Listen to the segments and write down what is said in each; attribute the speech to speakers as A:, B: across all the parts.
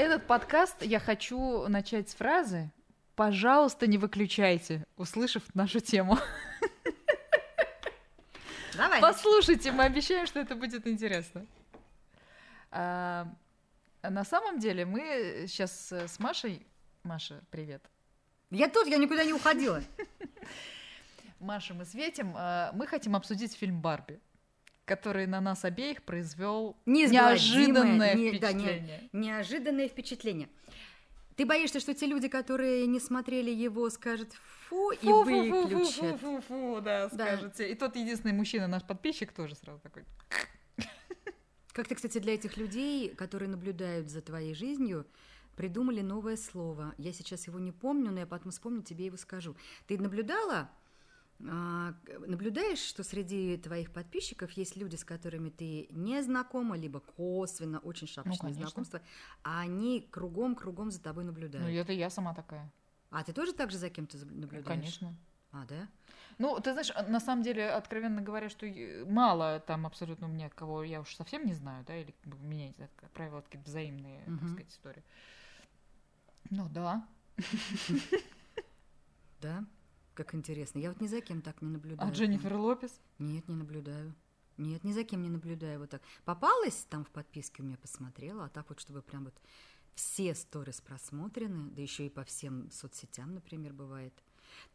A: Этот подкаст я хочу начать с фразы «Пожалуйста, не выключайте», услышав нашу тему.
B: Давай.
A: Послушайте, мы обещаем, что это будет интересно. А, на самом деле мы сейчас с Машей... Маша, привет.
B: Я тут, я никуда не уходила.
A: Маша, мы светим. а, Мы хотим обсудить фильм «Барби», который на нас обеих произвел неожиданное
B: не- да, не-
A: впечатление.
B: Неожиданное впечатление. Ты боишься, что те люди, которые не смотрели его, скажут фу, и выключат.
A: Фу-фу-фу-фу-фу, да,
B: Да.
A: скажете. И тот единственный мужчина, наш подписчик, тоже сразу такой.
B: Как ты, кстати, для этих людей, которые наблюдают за твоей жизнью, придумали новое слово. Я сейчас его не помню, но я потом вспомню, тебе его скажу. Ты наблюдала, наблюдаешь, что среди твоих подписчиков есть люди, с которыми ты не знакома, либо косвенно, очень шапочное
A: Ну, конечно.
B: знакомство, а они кругом-кругом за тобой наблюдают.
A: Ну, это я сама такая.
B: А ты тоже так же за кем-то наблюдаешь?
A: Конечно.
B: А, да?
A: Ну, ты знаешь, на самом деле, откровенно говоря, что мало там абсолютно у меня кого я уж совсем не знаю, да, или меня, как правило, какие-то взаимные, так
B: Мгм.
A: сказать, истории. Ну, да.
B: Да? Как интересно. Я вот ни за кем так не наблюдаю.
A: А Дженнифер Лопес?
B: Нет, не наблюдаю. Нет, ни за кем не наблюдаю вот так. Попалась там в подписке у меня, посмотрела, а так вот, чтобы прям вот все сторис просмотрены, да еще и по всем соцсетям, например, бывает.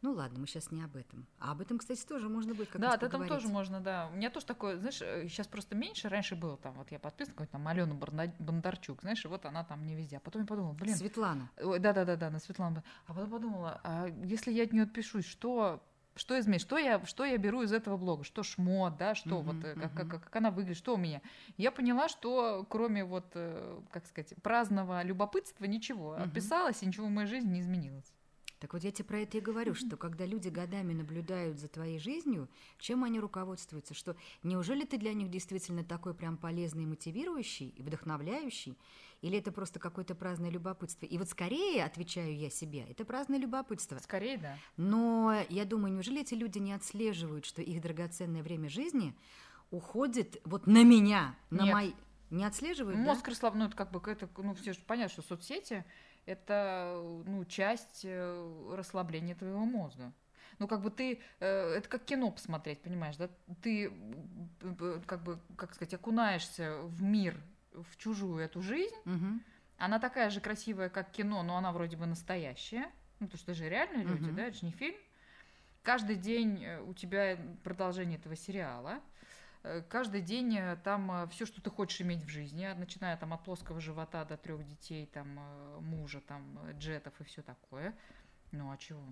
B: Ну ладно, мы сейчас не об этом. А об этом, кстати, тоже можно будет как
A: Да, об этом тоже можно, да. У меня тоже такое, знаешь, сейчас просто меньше, раньше было там, вот я подписана, какой-то там Алену Бондарчук, знаешь, и вот она там не везде. А потом я подумала, блин,
B: Светлана.
A: Да-да-да, на Светлану. А потом подумала, а если я от нее отпишусь, что, что изменить? Что я, что я беру из этого блога? Что шмот, да, что
B: Мгм,
A: вот, э, как, как, как она выглядит, что у меня? Я поняла, что кроме вот, э, как сказать, праздного любопытства ничего.
B: Мгм.
A: Отписалась, и ничего в моей жизни не изменилось.
B: Так вот я тебе про это и говорю, что когда люди годами наблюдают за твоей жизнью, чем они руководствуются? Что неужели ты для них действительно такой прям полезный, мотивирующий и вдохновляющий? Или это просто какое-то праздное любопытство? И вот скорее, отвечаю я себе, это праздное любопытство.
A: Скорее, да.
B: Но я думаю, неужели эти люди не отслеживают, что их драгоценное время жизни уходит вот на меня, на
A: Нет.
B: мои... Не отслеживают, да?
A: Мозг расслаблен, ну, это как бы, это, ну, все же понятно, что соцсети — это, ну, часть э, расслабления твоего мозга. Ну, как бы ты, э, это как кино посмотреть, понимаешь, да? Ты, как бы, как сказать, окунаешься в мир, в чужую эту жизнь.
B: Мгм.
A: Она такая же красивая, как кино, но она вроде бы настоящая. Ну, потому что это же реальные люди,
B: Мгм.
A: да, это же не фильм. Каждый день э, у тебя продолжение этого сериала. Э, Каждый день э, там все, что ты хочешь иметь в жизни, а начиная там от плоского живота до трех детей, там э, мужа, там э, джетов и все такое. Ну а чего?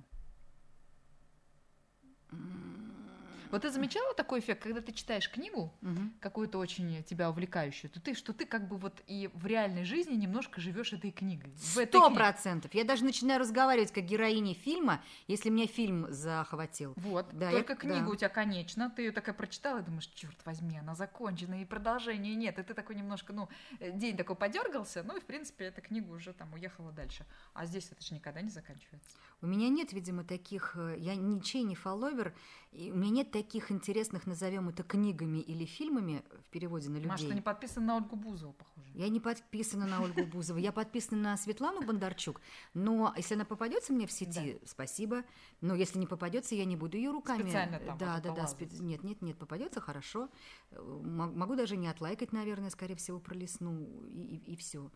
A: Вот ты замечала такой эффект, когда ты читаешь книгу,
B: Мгм.
A: какую-то очень тебя увлекающую, то ты, что ты как бы вот и в реальной жизни немножко живешь этой книгой.
B: Сто процентов. Я даже начинаю разговаривать как героиня фильма, если меня фильм захватил.
A: Вот,
B: Да,
A: только
B: я-
A: книга
B: да.
A: у тебя конечна, ты ее такая прочитала и думаешь, черт возьми, она закончена, и продолжения нет. И ты такой немножко, ну, э, день такой подергался, ну и, в принципе, эта книга уже там уехала дальше. А здесь это же никогда не заканчивается.
B: У меня нет, видимо, таких... э, Я ничей не фолловер, и у меня нет таких интересных, назовем это книгами или фильмами в переводе на людей.
A: Маша, ты не подписан на Ольгу Бузову, похоже.
B: Я не подписана на Ольгу Бузову, я подписана на Светлану Бондарчук. Но если она попадется мне в сети, спасибо. Но если не попадется, я не буду ее руками.
A: Специально там
B: да, да, да. спе- Нет, нет, нет, попадется хорошо. Мо- Могу даже не отлайкать, наверное, скорее всего, пролесну и, все.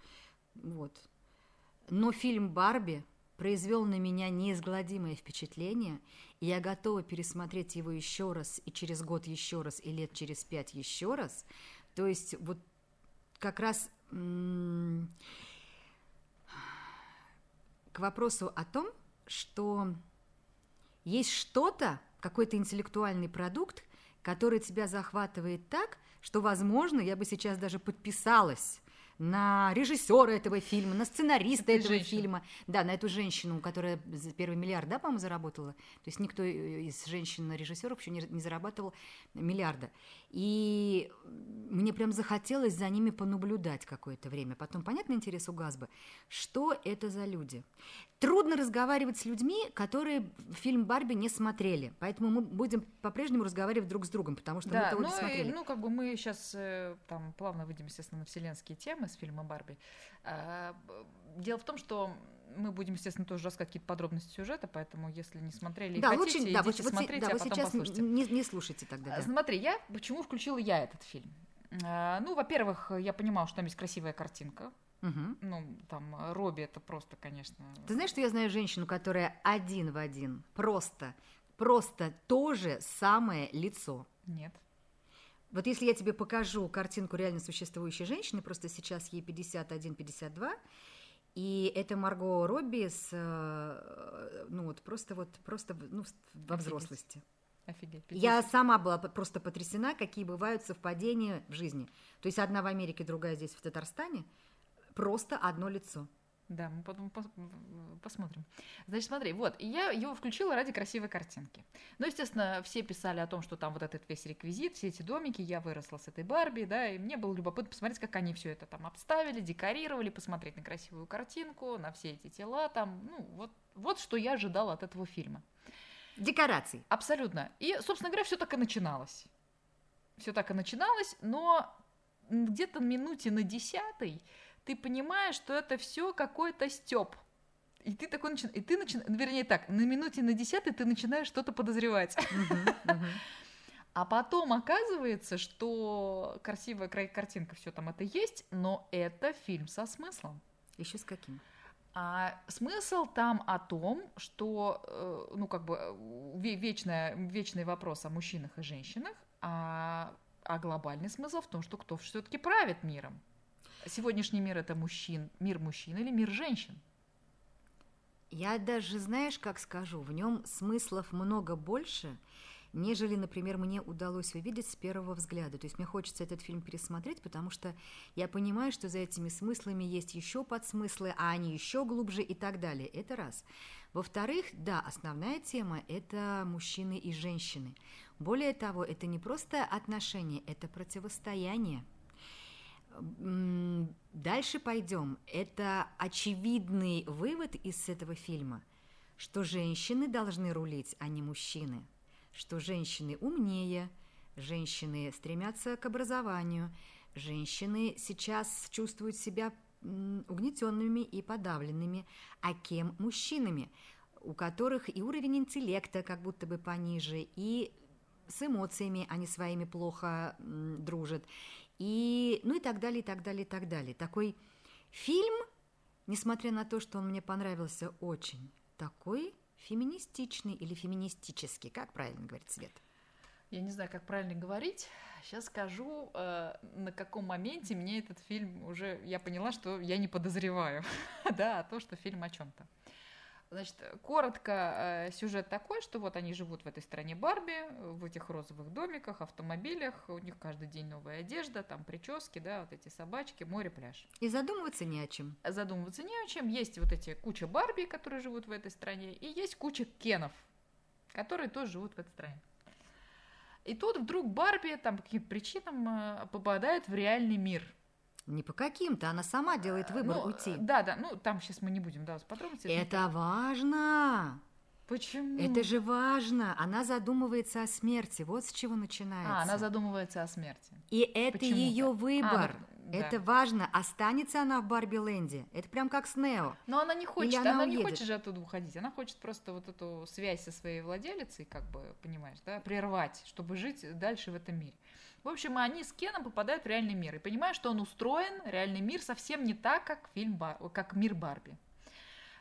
B: Вот. Но фильм Барби произвел на меня неизгладимое впечатление, и я готова пересмотреть его еще раз, и через год еще раз, и лет через пять еще раз. То есть вот как раз к вопросу о том, что есть что-то, какой-то интеллектуальный продукт, который тебя захватывает так, что, возможно, я бы сейчас даже подписалась на режиссера этого фильма, на сценариста этого
A: женщины.
B: фильма, да, на эту женщину, которая за первый миллиард, да, по-моему, заработала. То есть никто э, из женщин-режиссеров еще не, не зарабатывал миллиарда. И мне прям захотелось за ними понаблюдать какое-то время. Потом, понятно, интерес угас бы. Что это за люди? Трудно разговаривать с людьми, которые фильм «Барби» не смотрели. Поэтому мы будем по-прежнему разговаривать друг с другом, потому что мы
A: Да,
B: того
A: ну,
B: не
A: и,
B: смотрели.
A: ну, как бы мы сейчас там плавно выйдем, естественно, на вселенские темы, с фильма Барби. А, дело в том, что мы будем, естественно, тоже рассказывать какие-то подробности сюжета, поэтому если не смотрели
B: да,
A: и хотите,
B: лучше,
A: да,
B: идите
A: вот,
B: смотрите,
A: да,
B: а потом
A: сейчас
B: послушайте. Не, не слушайте тогда. Да.
A: Смотри, я почему включила я этот фильм? А, ну, во-первых, я понимала, что там есть красивая картинка.
B: Угу.
A: Ну, там Робби это просто, конечно.
B: Ты знаешь, что я знаю женщину, которая один в один, просто, просто то же самое лицо.
A: Нет.
B: Вот если я тебе покажу картинку реально существующей женщины, просто сейчас ей 51-52, и это Марго Робби с, э, ну вот просто вот просто ну, во
A: Офигеть.
B: взрослости.
A: Офигеть.
B: Я сама была просто потрясена, какие бывают совпадения в жизни. То есть одна в Америке, другая здесь в Татарстане, просто одно лицо.
A: Да, мы потом пос- посмотрим. Значит, смотри, вот, и я его включила ради красивой картинки. Ну, естественно, все писали о том, что там вот этот весь реквизит, все эти домики, я выросла с этой Барби, да, и мне было любопытно посмотреть, как они все это там обставили, декорировали, посмотреть на красивую картинку, на все эти тела там, ну, вот, вот что я ожидала от этого фильма.
B: Декорации.
A: Абсолютно. И, собственно говоря, все так и начиналось. Все так и начиналось, но где-то минуте на десятой ты понимаешь, что это все какой-то стёб. И ты такой начинаешь, и ты начинаешь, вернее так, на минуте на десятой ты начинаешь что-то подозревать. А потом оказывается, что красивая кра- картинка, все там это есть, но это фильм со смыслом.
B: Еще с каким?
A: А смысл там о том, что, э, ну, как бы, э, ве- вечная, вечный вопрос о мужчинах и женщинах, а, а глобальный смысл в том, что кто все-таки правит миром. Сегодняшний мир это мужчин, мир мужчин или мир женщин.
B: Я даже, знаешь, как скажу, в нем смыслов много больше, нежели, например, мне удалось увидеть с первого взгляда. То есть мне хочется этот фильм пересмотреть, потому что я понимаю, что за этими смыслами есть еще подсмыслы, а они еще глубже и так далее. Это раз. Во-вторых, да, основная тема – это мужчины и женщины. Более того, это не просто отношения, это противостояние. Дальше пойдем. Это очевидный вывод из этого фильма, что женщины должны рулить, а не мужчины. Что женщины умнее, женщины стремятся к образованию, женщины сейчас чувствуют себя угнетенными и подавленными, а кем мужчинами, у которых и уровень интеллекта как будто бы пониже, и с эмоциями они своими плохо дружат, и ну и так далее, и так далее, и так далее. Такой фильм, несмотря на то, что он мне понравился очень, такой феминистичный или феминистический, как правильно говорит Свет?
A: Я не знаю, как правильно говорить. Сейчас скажу, э, на каком моменте мне этот фильм уже... Я поняла, что я не подозреваю, да, а то, что фильм о чем-то. Значит, коротко, э, сюжет такой, что вот они живут в этой стране Барби, в этих розовых домиках, автомобилях, у них каждый день новая одежда, там прически, да, вот эти собачки, море, пляж.
B: И задумываться не о чем.
A: Задумываться не о чем. Есть вот эти куча Барби, которые живут в этой стране, и есть куча Кенов, которые тоже живут в этой стране. И тут вдруг Барби там по каким-то причинам э, попадает в реальный мир.
B: Не по каким-то, она сама делает выбор
A: Ну,
B: уйти.
A: Да, да, ну там сейчас мы не будем, да, с подробностями.
B: Это важно.
A: Почему?
B: Это же важно. Она задумывается о смерти. Вот с чего начинается.
A: А, она задумывается о смерти.
B: И это
A: Почему-то.
B: ее выбор.
A: А, ну, да.
B: Это важно. Останется она в Барби Ленде. Это прям как с Нео.
A: Но она не хочет,
B: она
A: она, не хочет же оттуда уходить. Она хочет просто вот эту связь со своей владелицей, как бы, понимаешь, да, прервать, чтобы жить дальше в этом мире. В общем, они с Кеном попадают в реальный мир и понимают, что он устроен, реальный мир, совсем не так, как фильм Бар... как мир Барби.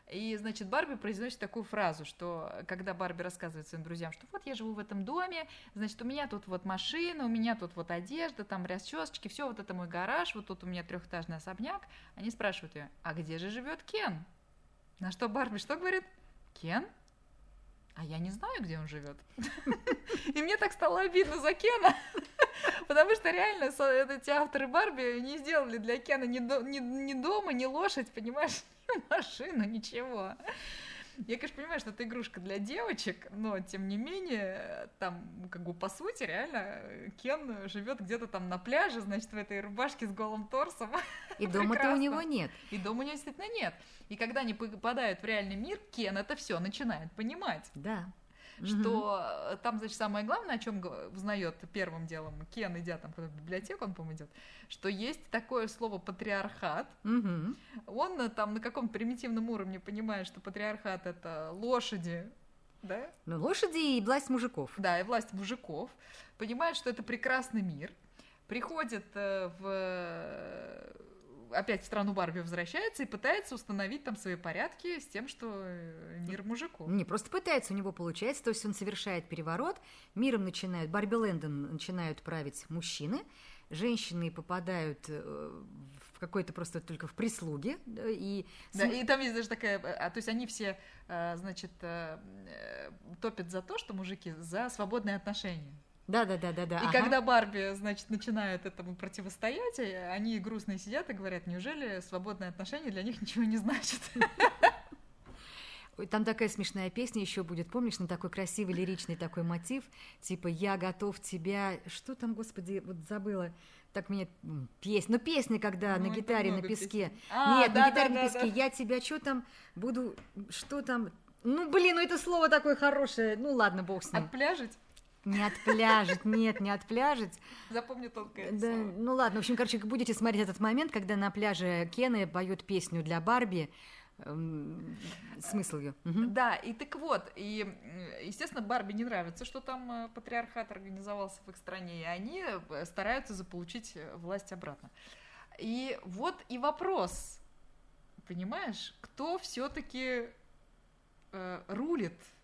A: И, значит, Барби произносит такую фразу, что когда Барби рассказывает своим друзьям, что вот я живу в этом доме, значит, у меня тут вот машина, у меня тут вот одежда, там расчесочки, все вот это мой гараж, вот тут у меня трехэтажный особняк. Они спрашивают ее, а где же живет Кен? На что Барби что говорит? Кен? А я не знаю, где он живет. И мне так стало обидно за Кена. Потому что реально эти авторы Барби не сделали для Кена ни, до- ни- ни дома, ни лошадь, понимаешь, ни машину, ничего. Я, конечно, понимаю, что это игрушка для девочек, но тем не менее, там, как бы по сути, реально, Кен живет где-то там на пляже, значит, в этой рубашке с голым торсом.
B: И дома-то у него нет.
A: И дома у него действительно нет. И когда они попадают в реальный мир, Кен это все начинает понимать.
B: Да.
A: Что э, там, значит, самое главное, о чем узнает первым делом Кен, идя там в библиотеку, он, по-моему, идет, что есть такое слово патриархат.
B: Мгм.
A: Он э, там на каком примитивном уровне понимает, что патриархат это лошади, да?
B: Ну, лошади и власть мужиков.
A: Да, и власть мужиков, понимает, что это прекрасный мир, приходит э, в опять в страну Барби возвращается и пытается установить там свои порядки с тем, что э, мир мужиков.
B: Не просто пытается, у него получается, то есть он совершает переворот, миром начинают, Барби Лэндон начинают править мужчины, женщины попадают э, в какой-то просто только в прислуги, и
A: Да, и там есть даже такая, э, а, то есть они все, значит, топят за то, что мужики за свободные отношения.
B: Да, да, да, да, да.
A: И
B: ага.
A: когда Барби, значит, начинает этому противостоять, э, они грустные сидят и говорят, неужели свободные отношения для них ничего не значит?
B: Там такая смешная песня еще будет, помнишь, на такой красивый лиричный такой мотив, типа «Я готов тебя...» Что там, господи, вот забыла. Так меня... м, Песня. Ну, песня, когда
A: Ну,
B: на гитаре на песке.
A: песен. А,
B: Нет,
A: да,
B: на гитаре
A: да,
B: на
A: да,
B: песке.
A: да.
B: Я тебя что там буду... Что там... Ну, блин, ну это слово такое хорошее. Ну, ладно, бог с ним.
A: Отпляжить?
B: Не отпляжет, нет, не отпляжет.
A: Запомни тонкое
B: Да,
A: слово.
B: ну ладно, в общем, короче, будете смотреть этот момент, когда на пляже Кены поют песню для Барби. Эм, Смысл ее.
A: Да, и так вот, и, естественно, Барби не нравится, что там э, патриархат организовался в их стране, и они э, стараются заполучить э, власть обратно. И вот и вопрос, понимаешь, кто все-таки рулит, э,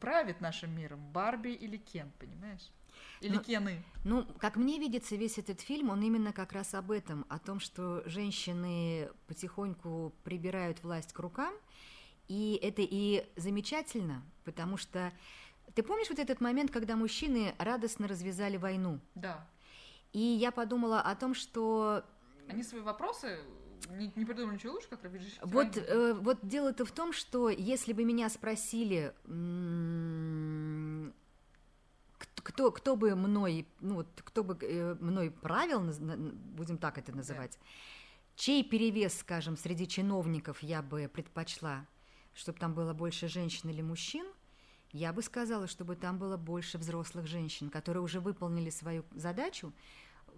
A: правит нашим миром, Барби или Кен, понимаешь? Или
B: Ну,
A: Кены?
B: Ну, как мне видится, весь этот фильм, он именно как раз об этом, о том, что женщины потихоньку прибирают власть к рукам, и это и замечательно, потому что ты помнишь вот этот момент, когда мужчины радостно развязали войну?
A: Да.
B: И я подумала о том, что
A: Они свои вопросы не, не придумали ничего лучше, как разрешить
B: Вот, э, вот дело-то в том, что если бы меня спросили, кто, кто бы мной, ну вот кто бы э, мной правил, будем так это называть, чей перевес, скажем, среди чиновников я бы предпочла, чтобы там было больше женщин или мужчин, я бы сказала, чтобы там было больше взрослых женщин, которые уже выполнили свою задачу,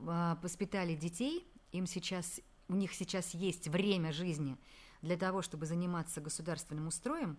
B: а, воспитали детей, им сейчас, у них сейчас есть время жизни для того, чтобы заниматься государственным устроем.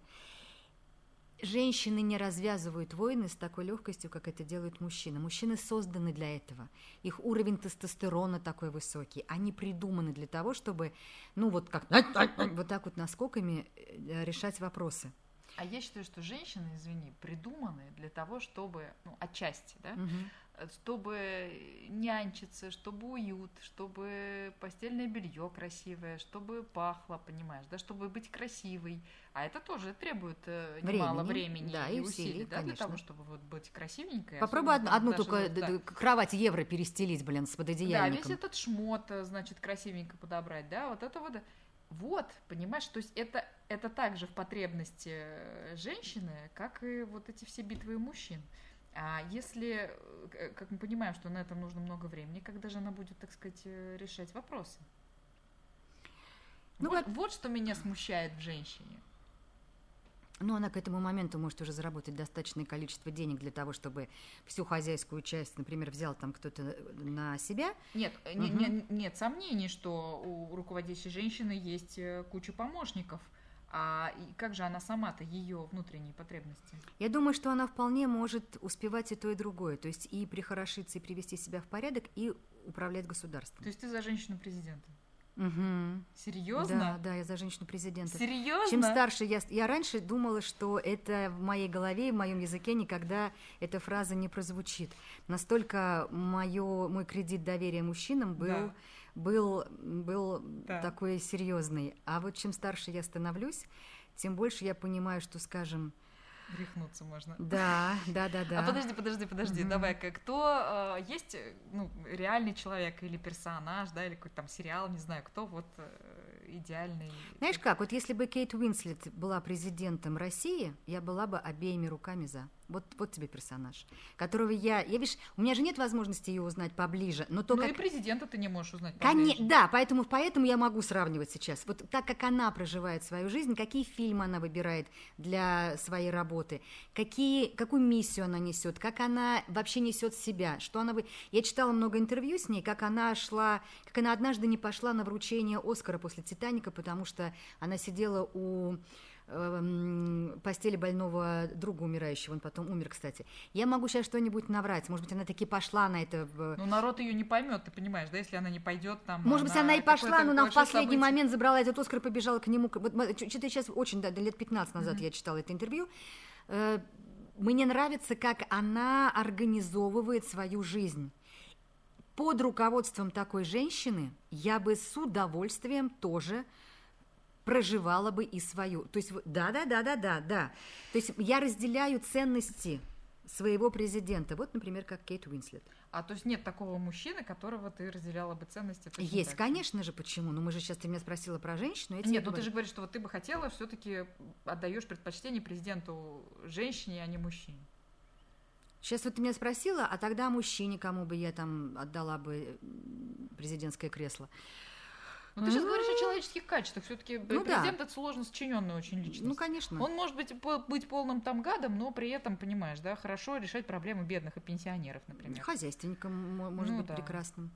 B: Женщины не развязывают войны с такой легкостью, как это делают мужчины. Мужчины созданы для этого. Их уровень тестостерона такой высокий. Они придуманы для того, чтобы, ну вот как, вот так вот наскоками э, решать вопросы.
A: А я считаю, что женщины, извини, придуманы для того, чтобы, ну, отчасти, да,
B: Мгм.
A: Чтобы нянчиться, чтобы уют, чтобы постельное белье красивое, чтобы пахло, понимаешь, да, чтобы быть красивой. А это тоже требует э, немало
B: Времени,
A: времени
B: да, и
A: усилий,
B: усилий,
A: да, для
B: конечно.
A: того, чтобы вот быть красивенькой.
B: Попробуй одну, одну только
A: да.
B: кровать евро перестелить, блин, с
A: Да,
B: пододеяльником.
A: весь этот шмот, э, значит, красивенько подобрать, да, вот это вот. Вот, понимаешь, то есть это, это также в потребности э, женщины, как и вот эти все битвы мужчин. А если, э, как мы понимаем, что на это нужно много времени, когда же она будет, так сказать, э, решать вопросы?
B: Ну
A: вот,
B: вот-
A: вот что меня смущает в женщине.
B: Ну, она к этому моменту может уже заработать достаточное количество денег для того, чтобы всю хозяйскую часть, например, взял там кто-то на себя.
A: Нет, э, не- не- нет сомнений, что у руководящей женщины есть э, куча помощников. А как же она сама-то, ее внутренние потребности?
B: Я думаю, что она вполне может успевать и то, и другое. То есть и прихорошиться, и привести себя в порядок, и управлять государством.
A: То есть ты за женщину президента?
B: Мгм.
A: Серьезно?
B: Да, да, я за женщину-президента.
A: Серьезно?
B: Чем старше я... Я раньше думала, что это в моей голове, в моем языке никогда эта фраза не прозвучит. Настолько моё, мой кредит доверия мужчинам был,
A: Да.
B: Был, был
A: Да.
B: такой серьезный. А вот чем старше я становлюсь, тем больше я понимаю, что, скажем,
A: Рехнуться можно.
B: да, да, да, да.
A: А подожди, подожди, подожди,
B: Мгм.
A: давай-ка, кто э, есть, ну, реальный человек или персонаж, да, или какой-то там сериал, не знаю, кто вот э, идеальный?
B: Знаешь как, вот если бы Кейт Уинслет была президентом России, я была бы обеими руками за. Вот, вот тебе персонаж, которого я... Я, видишь, у меня же нет возможности ее узнать поближе, но то,
A: ну
B: как...
A: и президента ты не можешь узнать
B: Коне...
A: поближе.
B: Да, поэтому, поэтому я могу сравнивать сейчас. Вот так, как она проживает свою жизнь, какие фильмы она выбирает для своей работы, какие, какую миссию она несет, как она вообще несет себя, что она... вы- Я читала много интервью с ней, как она шла, как она однажды не пошла на вручение Оскара после «Титаника», потому что она сидела у эм, постели больного друга умирающего, он потом умер, кстати. Я могу сейчас что-нибудь наврать, может быть, она таки пошла на это
A: Ну, народ ее не поймет, ты понимаешь, да, если она не пойдет там.
B: может быть, она и пошла, но нам в последний
A: событие.
B: момент забрала этот Оскар и побежала к нему. Вот что-то сейчас очень, да, лет 15 назад я читала это интервью. Э, Мне нравится, как она организовывает свою жизнь. Под руководством такой женщины я бы с удовольствием тоже проживала бы и свою. То есть, да, да, да, да, да, да. То есть я разделяю ценности своего президента. Вот, например, как Кейт Уинслет.
A: А то есть нет такого мужчины, которого ты разделяла бы ценности.
B: Есть,
A: так
B: конечно же, почему? Ну, мы же сейчас, ты меня спросила про женщину, я
A: Нет, ну ты же говоришь, что вот ты бы хотела, все-таки отдаешь предпочтение президенту женщине, а не мужчине.
B: Сейчас вот ты меня спросила, а тогда мужчине, кому бы я там отдала бы президентское кресло.
A: Но ты сейчас говоришь о человеческих качествах. Все-таки
B: Ну да.
A: президент это сложно сочиненная очень личность.
B: Ну, конечно.
A: Он может быть, быть полным там гадом, но при этом, понимаешь, да, хорошо решать проблемы бедных и пенсионеров, например.
B: Хозяйственником мо- может
A: Ну
B: быть
A: да.
B: прекрасным.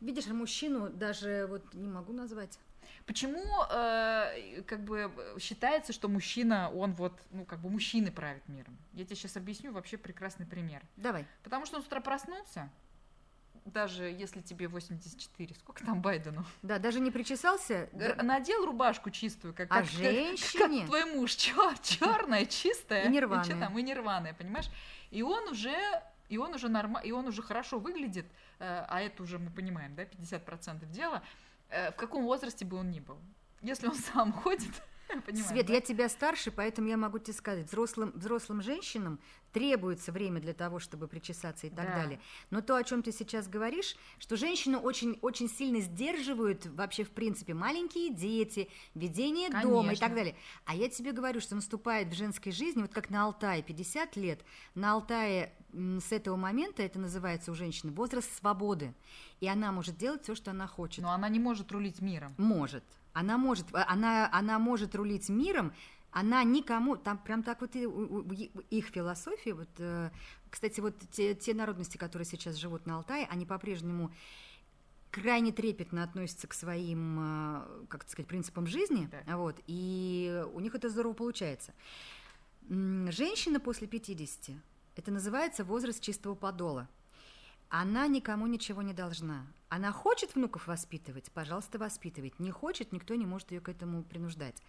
B: Видишь, а мужчину даже вот не могу назвать.
A: Почему э, как бы считается, что мужчина, он вот, ну, как бы мужчины правят миром? Я тебе сейчас объясню вообще прекрасный пример.
B: Давай.
A: Потому что он с утра проснулся, даже если тебе 84, сколько там Байдену?
B: Да, даже не причесался.
A: Надел рубашку чистую, как,
B: А
A: как,
B: женщине?
A: как твой муж, черная, чистая.
B: И не рваная.
A: чё там, и не рваная, понимаешь? И он уже, и он уже норма, и он уже хорошо выглядит, э, а это уже мы понимаем, да, 50% дела, э, в каком возрасте бы он ни был. Если он сам ходит, понимаешь,
B: Свет,
A: да?
B: я тебя старше, поэтому я могу тебе сказать, взрослым, взрослым женщинам требуется время для того, чтобы причесаться и так
A: Да.
B: далее. Но то, о чем ты сейчас говоришь, что женщину очень, очень сильно сдерживают вообще, в принципе, маленькие дети, ведение дома и
A: Конечно.
B: так далее. А я тебе говорю, что наступает в женской жизни, вот как на Алтае 50 лет, на Алтае с этого момента, это называется у женщины, возраст свободы. И она может делать все, что она хочет.
A: Но она не может рулить миром.
B: Может. Она может, а, она, она может рулить миром, она никому, там прям так вот и, их философия, вот, э, кстати, вот те, те народности, которые сейчас живут на Алтае, они по-прежнему крайне трепетно относятся к своим, э, как сказать, принципам жизни,
A: Да.
B: вот, и у них это здорово получается. Женщина после 50, это называется возраст чистого подола. Она никому ничего не должна. Она хочет внуков воспитывать, пожалуйста, воспитывать. Не хочет, никто не может ее к этому принуждать.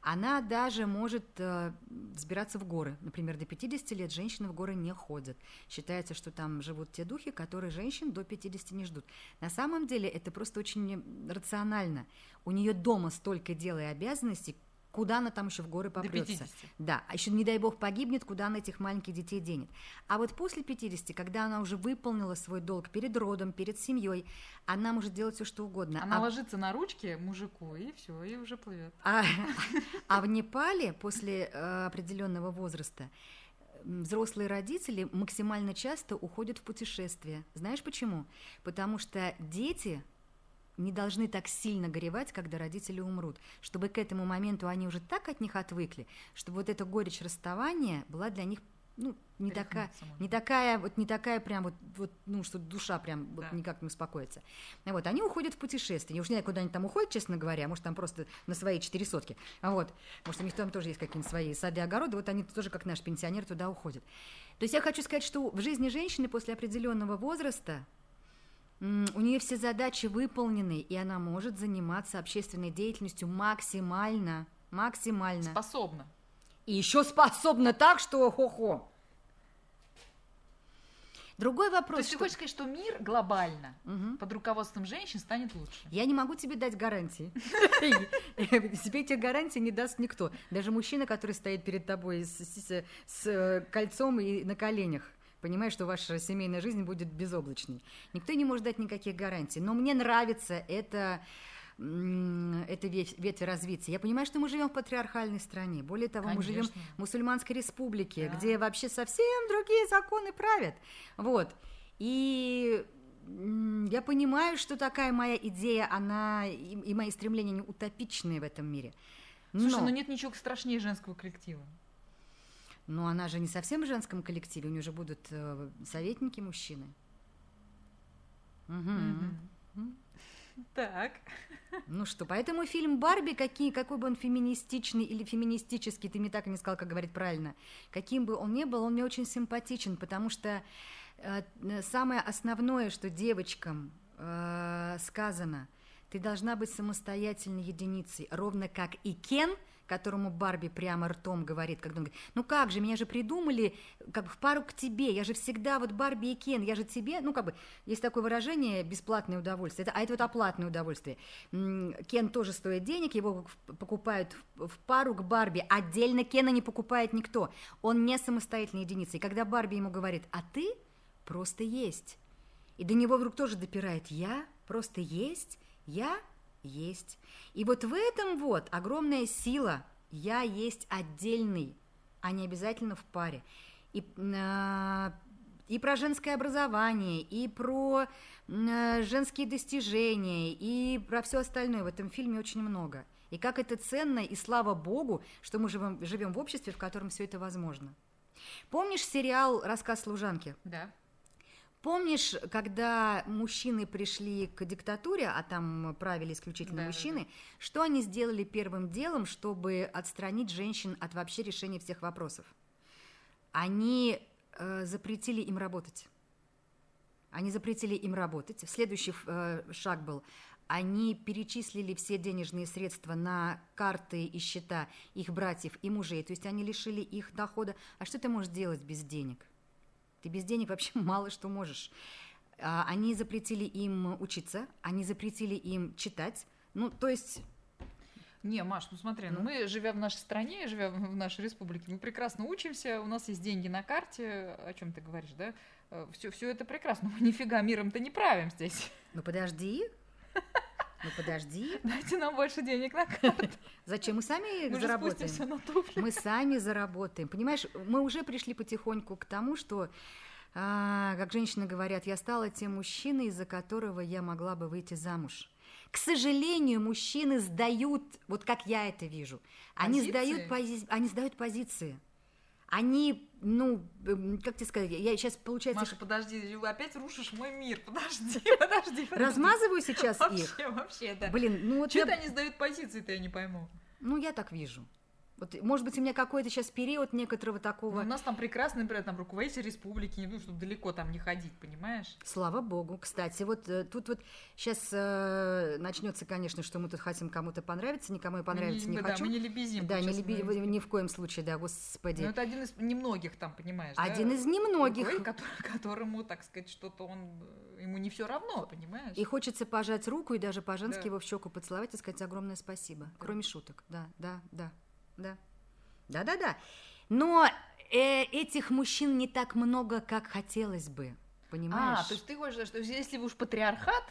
B: Она даже может э, взбираться в горы. Например, до 50 лет женщины в горы не ходят. Считается, что там живут те духи, которые женщин до 50 не ждут. На самом деле это просто очень рационально. У нее дома столько дел и обязанностей, куда она там еще в горы попрется.
A: 50.
B: Да, а еще, не дай бог, погибнет, куда она этих маленьких детей денет. А вот после 50, когда она уже выполнила свой долг перед родом, перед семьей, она может делать все, что угодно.
A: Она
B: а,
A: ложится на ручки мужику, и все, и уже плывет.
B: а- а в Непале после э, определенного возраста взрослые родители максимально часто уходят в путешествие. Знаешь почему? Потому что дети не должны так сильно горевать, когда родители умрут, чтобы к этому моменту они уже так от них отвыкли, чтобы вот эта горечь расставания была для них ну, не такая,
A: можно.
B: не такая, вот не такая прям вот, вот ну, что душа прям вот
A: Да.
B: никак не успокоится. Вот, они уходят в путешествие. Я уж не знаю, куда они там уходят, честно говоря, может, там просто на свои четыре сотки. А Вот, может, у них там тоже есть какие-нибудь свои сады, огороды, вот они тоже, как наш пенсионер, туда уходят. То есть я хочу сказать, что в жизни женщины после определенного возраста у нее все задачи выполнены, и она может заниматься общественной деятельностью максимально, максимально.
A: Способна.
B: И еще способна так, что хо-хо. Другой
A: То
B: вопрос.
A: есть ты
B: что-
A: хочешь сказать, что мир глобально
B: Мгм.
A: под руководством женщин станет лучше?
B: Я не могу тебе дать гарантии. Тебе эти гарантии не даст никто. Даже мужчина, который стоит перед тобой с, э, кольцом и на коленях. Понимаешь, что ваша семейная жизнь будет безоблачной. Никто не может дать никаких гарантий. Но мне нравится это, этой ветви развиться. Я понимаю, что мы живем в патриархальной стране. Более того,
A: Конечно.
B: мы живем в мусульманской республике,
A: Да.
B: где вообще совсем другие законы правят. Вот. И я понимаю, что такая моя идея, она и, и мои стремления не утопичные в этом мире. Но,
A: Слушай, ну нет ничего страшнее женского коллектива.
B: Но она же не совсем в женском коллективе, у нее же будут э, советники мужчины. М.
A: Так.
B: Ну что, поэтому фильм «Барби», какие, какой бы он феминистичный или феминистический, ты мне так и не сказал, как говорить правильно, каким бы он ни был, он мне очень симпатичен, потому что э, э, самое основное, что девочкам э, сказано, ты должна быть самостоятельной единицей, ровно как и Кен, которому Барби прямо ртом говорит, когда он говорит, ну как же, меня же придумали как бы в пару к тебе, я же всегда вот Барби и Кен, я же тебе, ну как бы, есть такое выражение бесплатное удовольствие, это, а это вот оплатное удовольствие. Кен тоже стоит денег, его покупают в пару к Барби, отдельно Кена не покупает никто, он не самостоятельная единица, и когда Барби ему говорит, а ты просто есть, и до него вдруг тоже допирает, я просто есть, я есть. И вот в этом вот огромная сила. Я есть отдельный, а не обязательно в паре. И, а, и про женское образование, и про м, женские достижения, и про все остальное в этом фильме очень много. И как это ценно, и слава богу, что мы живем, живем в обществе, в котором все это возможно. Помнишь сериал «Рассказ служанки»?
A: Да.
B: Помнишь, когда мужчины пришли к диктатуре, а там правили исключительно
A: Да, да,
B: мужчины, что они сделали первым делом, чтобы отстранить женщин от вообще решения всех вопросов? Они э, запретили им работать. Они запретили им работать. Следующий э, шаг был, они перечислили все денежные средства на карты и счета их братьев и мужей, то есть они лишили их дохода. А что ты можешь делать без денег? Ты без денег вообще мало что можешь. А, Они запретили им учиться, они запретили им читать. Ну, то есть,
A: Не, Маш, ну смотри, ну,
B: Ну.
A: мы, живя в нашей стране, живя в в нашей республике, мы прекрасно учимся, у нас есть деньги на карте, о чем ты говоришь, да? Все, все это прекрасно, мы нифига миром-то не правим здесь.
B: ну подожди, ну подожди,
A: Дайте нам больше денег на карту,
B: зачем мы сами
A: мы же
B: заработаем?
A: спустимся на туфли.
B: Мы сами заработаем. Понимаешь, мы уже пришли потихоньку к тому, что, а, как женщины говорят, я стала тем мужчиной, из-за которого я могла бы выйти замуж. К сожалению, мужчины сдают, вот как я это вижу, они
A: Позиции?
B: сдают, пози- они сдают позиции. Они, ну, эм, как тебе сказать, я сейчас, получается,
A: Маша, подожди, опять рушишь мой мир, подожди, подожди. подожди.
B: размазываю сейчас их.
A: Вообще, вообще, да.
B: Блин, ну вот
A: Чего
B: я-
A: они сдают позиции-то, я не пойму.
B: ну я так вижу. Вот, может быть, у меня какой-то сейчас период некоторого
A: Ну,
B: такого...
A: У нас там прекрасный, например, там руководитель республики, не ну, чтобы далеко там не ходить, понимаешь?
B: Слава богу. Кстати, вот э, тут вот сейчас начнется, конечно, что мы тут хотим кому-то понравиться, никому я понравиться
A: мы
B: не,
A: да,
B: хочу.
A: мы не лебезим.
B: Да, не леби-
A: мы-
B: ни в коем случае, да, господи.
A: Ну, это один из немногих там, понимаешь,
B: Один
A: да?
B: из немногих.
A: Который- которому, так сказать, что-то он, э, ему не все равно, понимаешь?
B: И хочется пожать руку и даже по-женски
A: Да.
B: его в щеку поцеловать и сказать огромное спасибо. Кроме шуток. Да, да, да, да. Да-да-да. Но э, этих мужчин не так много, как хотелось бы. Понимаешь?
A: А, то есть ты хочешь, сказать, что если вы уж патриархат,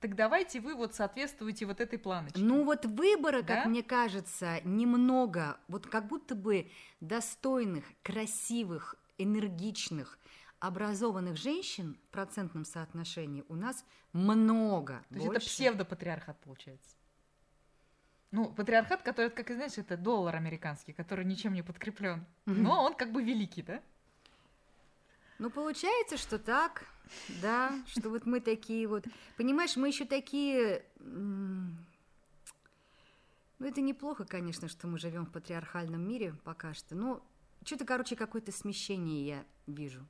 A: так давайте вы вот соответствуете вот этой планочке.
B: Ну вот выбора, как
A: Да?
B: мне кажется, немного. Вот как будто бы достойных, красивых, энергичных, образованных женщин в процентном соотношении у нас много.
A: То есть это
B: больше.
A: псевдопатриархат получается. Ну, патриархат, который, как и знаешь, это доллар американский, который ничем не подкреплен. Но он как бы великий, да?
B: Ну, получается, что так, да, что вот мы такие вот. Понимаешь, мы еще такие. Ну, это неплохо, конечно, что мы живем в патриархальном мире пока что. Но что-то, короче, какое-то смещение я вижу.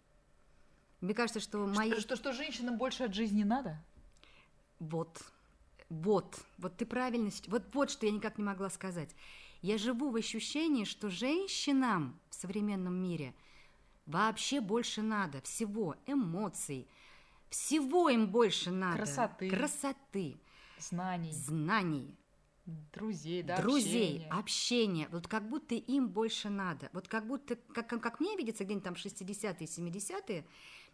B: Мне кажется, что мои...
A: Что, что, что женщинам больше от жизни надо?
B: Вот, вот, вот ты правильно... Вот, вот что я никак не могла сказать. Я живу в ощущении, что женщинам в современном мире вообще больше надо всего, эмоций, всего им больше надо.
A: Красоты.
B: Красоты,
A: Знаний,
B: знаний,
A: друзей, да,
B: друзей,
A: общения.
B: общения. Вот как будто им больше надо. Вот как будто, как, как мне видится, где-нибудь там 60-е, 70-е,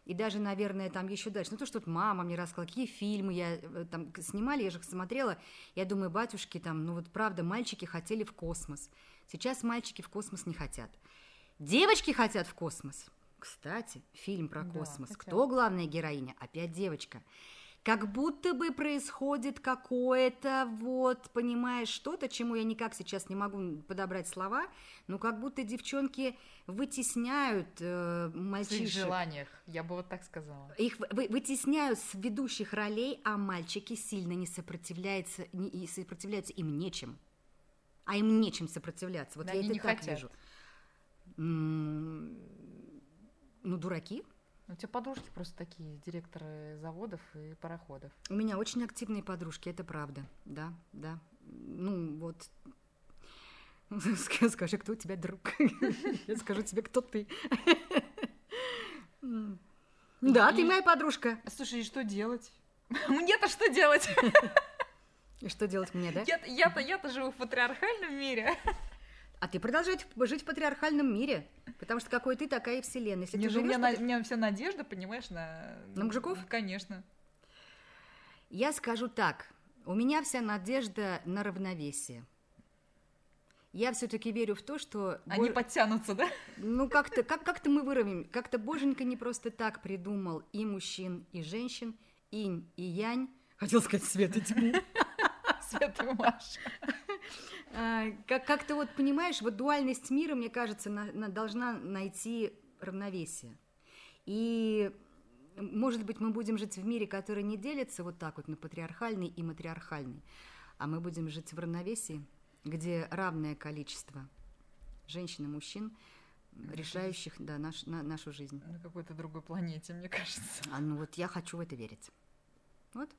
B: и даже, наверное, там еще дальше. Ну, то, что тут мама мне рассказала, какие фильмы я э, там снимали, я же их смотрела. Я думаю, батюшки, там, ну вот правда, мальчики хотели в космос. Сейчас мальчики в космос не хотят. Девочки хотят в космос. Кстати, фильм про
A: Да,
B: космос.
A: хотят.
B: Кто главная героиня? Опять девочка. Как будто бы происходит какое-то, вот, понимаешь, что-то, чему я никак сейчас не могу подобрать слова, но как будто девчонки вытесняют э,
A: В своих
B: мальчишек.
A: желаниях, я бы вот так сказала.
B: Их вы- вытесняют с ведущих ролей, а мальчики сильно не сопротивляются, не, и сопротивляются им нечем. А им нечем сопротивляться. Вот
A: Да
B: я это
A: не
B: так
A: хотят.
B: вижу. М, Ну, дураки.
A: У тебя подружки просто такие, директоры заводов и пароходов.
B: У меня очень активные подружки, это правда. Да, да. Ну, вот. Ска- Скажи, кто у тебя друг? Я скажу тебе, кто ты. М. Да, ты моя подружка.
A: Слушай, и что делать? Мне-то что делать?
B: И что делать мне, да?
A: Я- Я-то я-то живу в патриархальном мире.
B: А ты продолжай жить в патриархальном мире, потому что какой ты, такая и вселенная. Если
A: Мне
B: ты
A: же- у, меня
B: живешь
A: на- у меня вся надежда, понимаешь, на...
B: На мужиков?
A: Конечно.
B: Я скажу так, у меня вся надежда на равновесие. Я все-таки верю в то, что...
A: Они
B: Бо-
A: подтянутся, да?
B: Ну, как-то как, как-то мы выровняем. Как-то Боженька не просто так придумал и мужчин, и женщин, инь и янь. Хотел сказать свет и тьму.
A: Света и Маша.
B: А, Как, как-то вот, понимаешь, вот дуальность мира, мне кажется, на- на- должна найти равновесие. И, может быть, мы будем жить в мире, который не делится вот так вот на патриархальный и матриархальный, а мы будем жить в равновесии, где равное количество женщин и мужчин, решающих да, наш, на, нашу жизнь.
A: На какой-то другой планете, мне кажется.
B: А ну вот я хочу в это верить. Вот.